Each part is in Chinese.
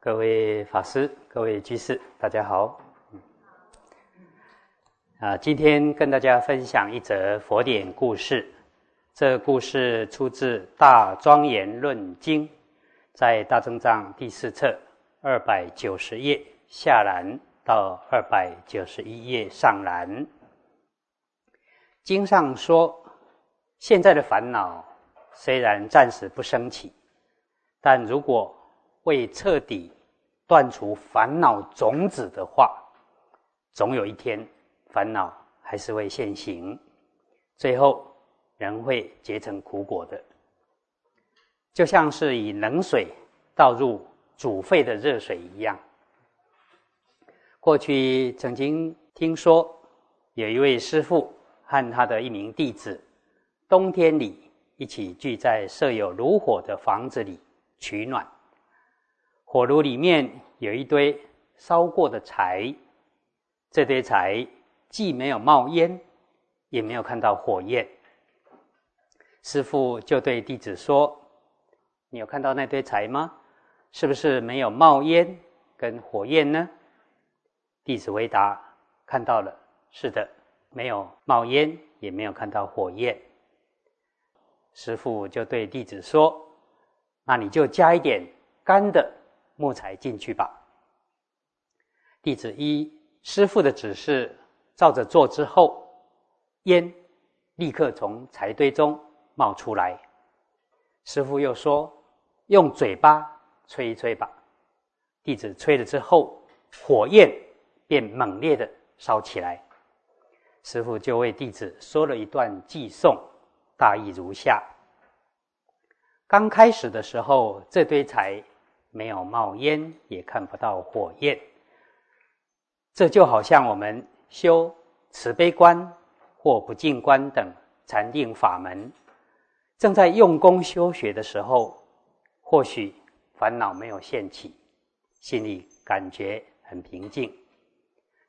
各位法师、各位居士，大家好。啊，今天跟大家分享一则佛典故事。这故事出自《大庄严论经》，在大正藏第四册二百九十页下栏到二百九十一页上栏。经上说，现在的烦恼虽然暂时不升起，但如果未彻底断除烦恼种子的话，总有一天烦恼还是会现行，最后人会结成苦果的。就像是以冷水倒入煮沸的热水一样。过去曾经听说，有一位师傅和他的一名弟子，冬天里一起聚在设有炉火的房子里取暖。火炉里面有一堆烧过的柴，这堆柴既没有冒烟，也没有看到火焰。师傅就对弟子说：“你有看到那堆柴吗？是不是没有冒烟跟火焰呢？”弟子回答：“看到了，是的，没有冒烟，也没有看到火焰。”师傅就对弟子说：“那你就加一点干的。”木材进去吧。弟子一师傅的指示照着做之后，烟立刻从柴堆中冒出来。师傅又说：“用嘴巴吹一吹吧。”弟子吹了之后，火焰便猛烈的烧起来。师傅就为弟子说了一段偈颂，大意如下：刚开始的时候，这堆柴。没有冒烟，也看不到火焰。这就好像我们修慈悲观或不净观等禅定法门，正在用功修学的时候，或许烦恼没有现起，心里感觉很平静，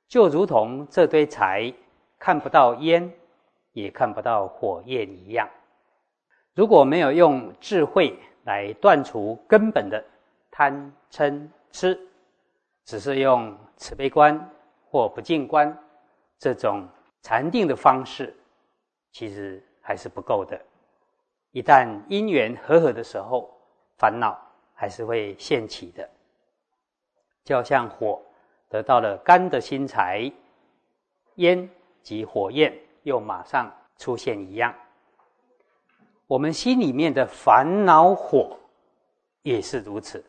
就如同这堆柴看不到烟，也看不到火焰一样。如果没有用智慧来断除根本的。贪嗔痴，只是用慈悲观或不净观这种禅定的方式，其实还是不够的。一旦因缘和合的时候，烦恼还是会现起的。就像火得到了干的新柴，烟及火焰又马上出现一样。我们心里面的烦恼火也是如此。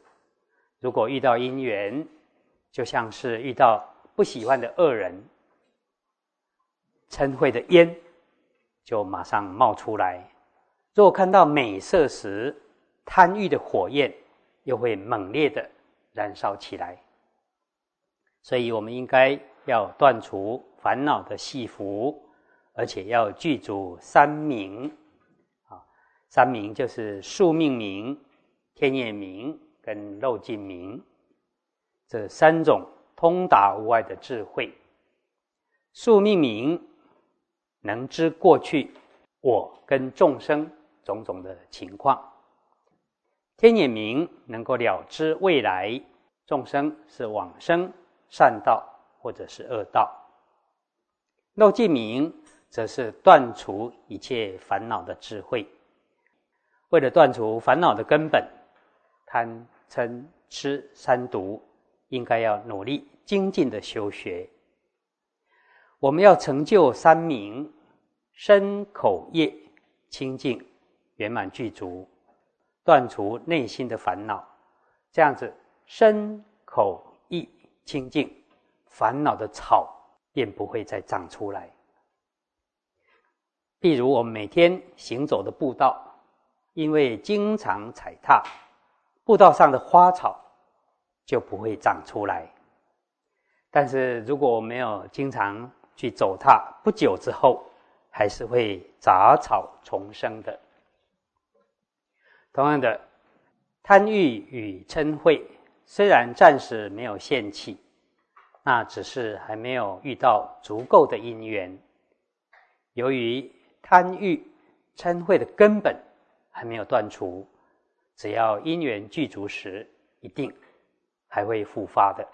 如果遇到因缘，就像是遇到不喜欢的恶人，嗔恚的烟就马上冒出来；若看到美色时，贪欲的火焰又会猛烈的燃烧起来。所以，我们应该要断除烦恼的戏服，而且要具足三明。啊，三明就是宿命明、天眼明。跟漏尽明这三种通达无碍的智慧，宿命明能知过去我跟众生种种的情况，天眼明能够了知未来众生是往生善道或者是恶道，漏尽明则是断除一切烦恼的智慧。为了断除烦恼的根本，贪。嗔痴三毒，应该要努力精进的修学。我们要成就三明，身口业清净圆满具足，断除内心的烦恼。这样子，身口意清净，烦恼的草便不会再长出来。譬如我们每天行走的步道，因为经常踩踏。步道上的花草就不会长出来，但是如果没有经常去走踏，不久之后还是会杂草丛生的。同样的，贪欲与嗔恚虽然暂时没有现起，那只是还没有遇到足够的因缘。由于贪欲、嗔恚的根本还没有断除。只要因缘具足时，一定还会复发的。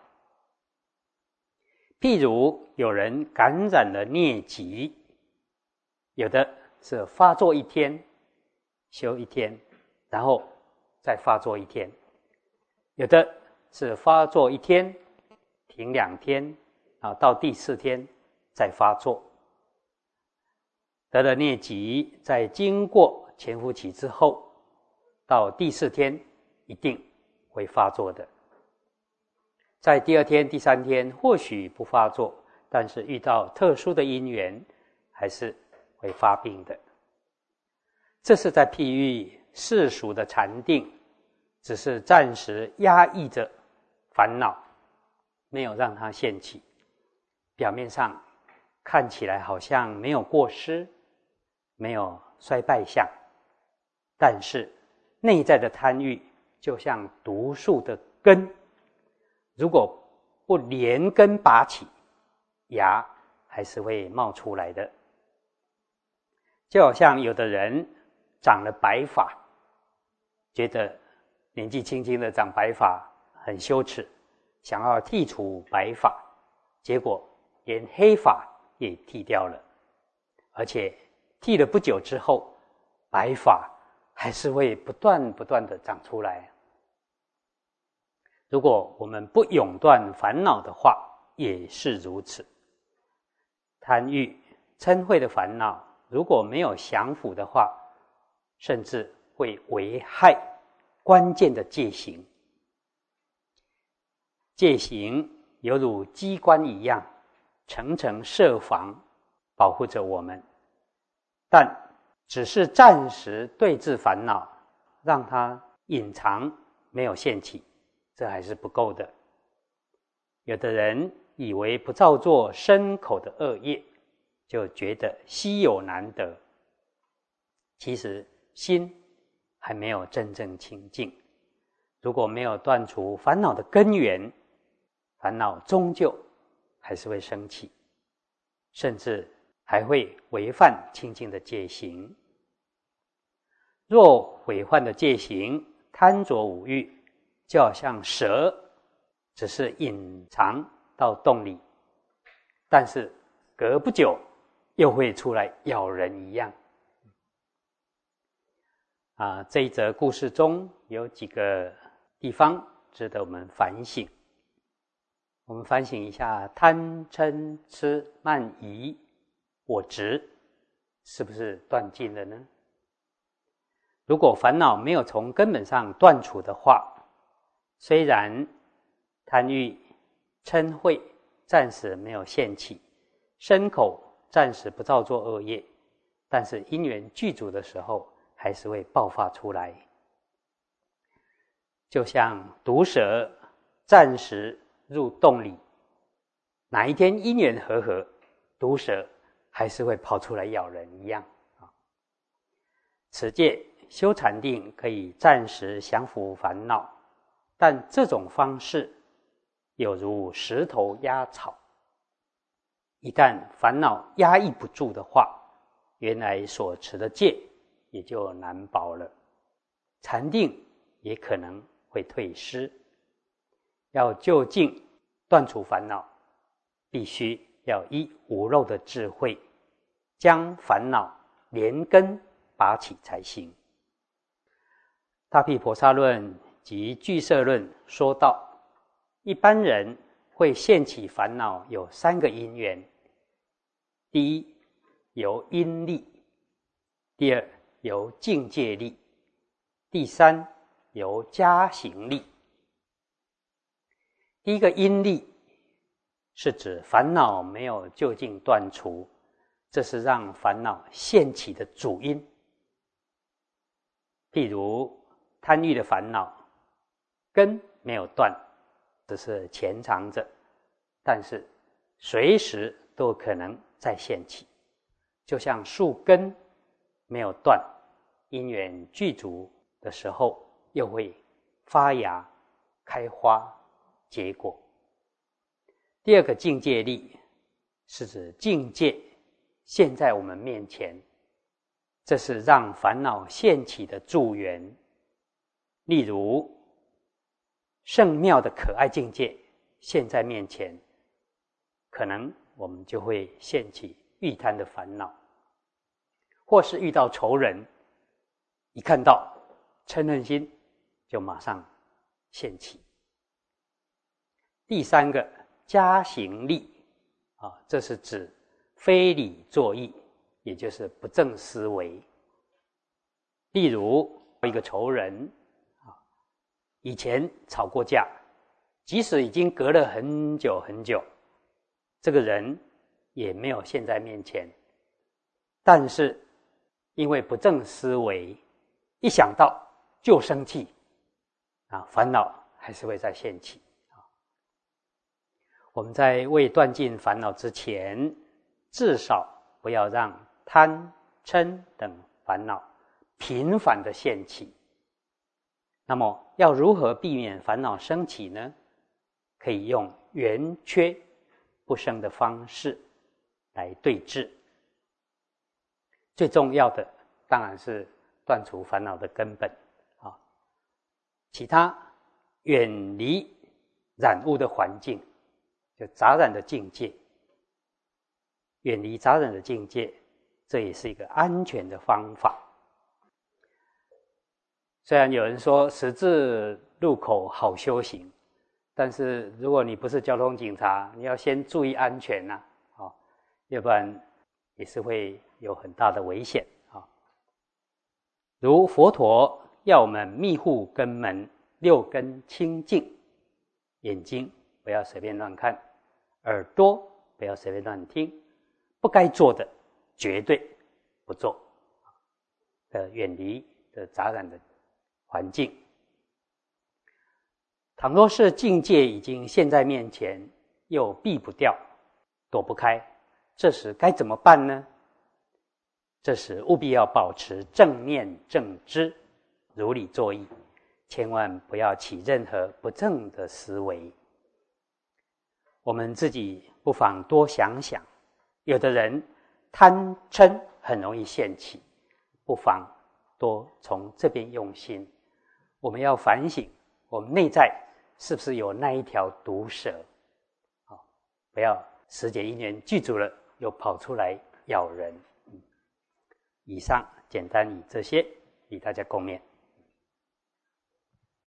譬如有人感染了疟疾，有的是发作一天，休一天，然后再发作一天；有的是发作一天，停两天，啊，到第四天再发作。得了疟疾，在经过潜伏期之后，到第四天一定会发作的。在第二天、第三天或许不发作，但是遇到特殊的因缘，还是会发病的。这是在譬喻世俗的禅定，只是暂时压抑着烦恼，没有让它现起。表面上看起来好像没有过失，没有衰败相，但是内在的贪欲就像毒树的根。如果不连根拔起，芽还是会冒出来的。就好像有的人长了白发，觉得年纪轻轻的长白发很羞耻，想要剃除白发，结果连黑发也剃掉了，而且剃了不久之后，白发还是会不断不断的长出来。如果我们不永断烦恼的话，也是如此。贪欲、嗔恚的烦恼，如果没有降伏的话，甚至会危害关键的戒行。戒行犹如机关一样，层层设防，保护着我们。但只是暂时对治烦恼，让它隐藏，没有现起。这还是不够的。有的人以为不造作身口的恶业，就觉得稀有难得。其实心还没有真正清净。如果没有断除烦恼的根源，烦恼终究还是会升起，甚至还会违反清净的戒行。若毁犯的戒行，贪着五欲。就好像蛇，只是隐藏到洞里，但是隔不久又会出来咬人一样。啊，这一则故事中有几个地方值得我们反省。我们反省一下：贪嗔痴慢疑我执，是不是断尽了呢？如果烦恼没有从根本上断除的话，虽然贪欲、嗔恚暂时没有现起，身口暂时不造作恶业，但是因缘具足的时候，还是会爆发出来。就像毒蛇暂时入洞里，哪一天因缘和合，毒蛇还是会跑出来咬人一样啊。此界修禅定可以暂时降服烦恼。但这种方式有如石头压草，一旦烦恼压抑不住的话，原来所持的戒也就难保了，禅定也可能会退失。要就近断除烦恼，必须要依无漏的智慧，将烦恼连根拔起才行。大毗婆沙论。及聚色论说道，一般人会现起烦恼有三个因缘：第一，由因力；第二，由境界力；第三，由加行力。第一个因力是指烦恼没有就近断除，这是让烦恼现起的主因。譬如贪欲的烦恼。根没有断，只是潜藏着，但是随时都可能再现起，就像树根没有断，因缘具足的时候又会发芽、开花、结果。第二个境界力是指境界现在我们面前，这是让烦恼现起的助缘，例如。圣妙的可爱境界现在面前，可能我们就会现起欲贪的烦恼，或是遇到仇人，一看到嗔恨心，就马上现起。第三个加行力啊，这是指非理作意，也就是不正思维。例如一个仇人啊，以前吵过架，即使已经隔了很久很久，这个人也没有现在面前，但是因为不正思维，一想到就生气，啊，烦恼还是会再现起。我们在未断尽烦恼之前，至少不要让贪、嗔等烦恼频繁的现起。那么，要如何避免烦恼升起呢？可以用圆缺不生的方式来对治。最重要的当然是断除烦恼的根本啊，其他远离染污的环境。杂染的境界，远离杂染的境界，这也是一个安全的方法。虽然有人说十字路口好修行，但是如果你不是交通警察，你要先注意安全呐，啊，要不然也是会有很大的危险啊。如佛陀要我们密护根门，六根清净，眼睛不要随便乱看。耳朵不要随便乱听，不该做的绝对不做，呃，远离的杂染的环境。倘若是境界已经现在面前，又避不掉、躲不开，这时该怎么办呢？这时务必要保持正念正知，如理作意，千万不要起任何不正的思维。我们自己不妨多想想，有的人贪嗔很容易现起，不妨多从这边用心。我们要反省，我们内在是不是有那一条毒蛇？好，不要时节一年记住了，又跑出来咬人。以上简单以这些与大家共勉。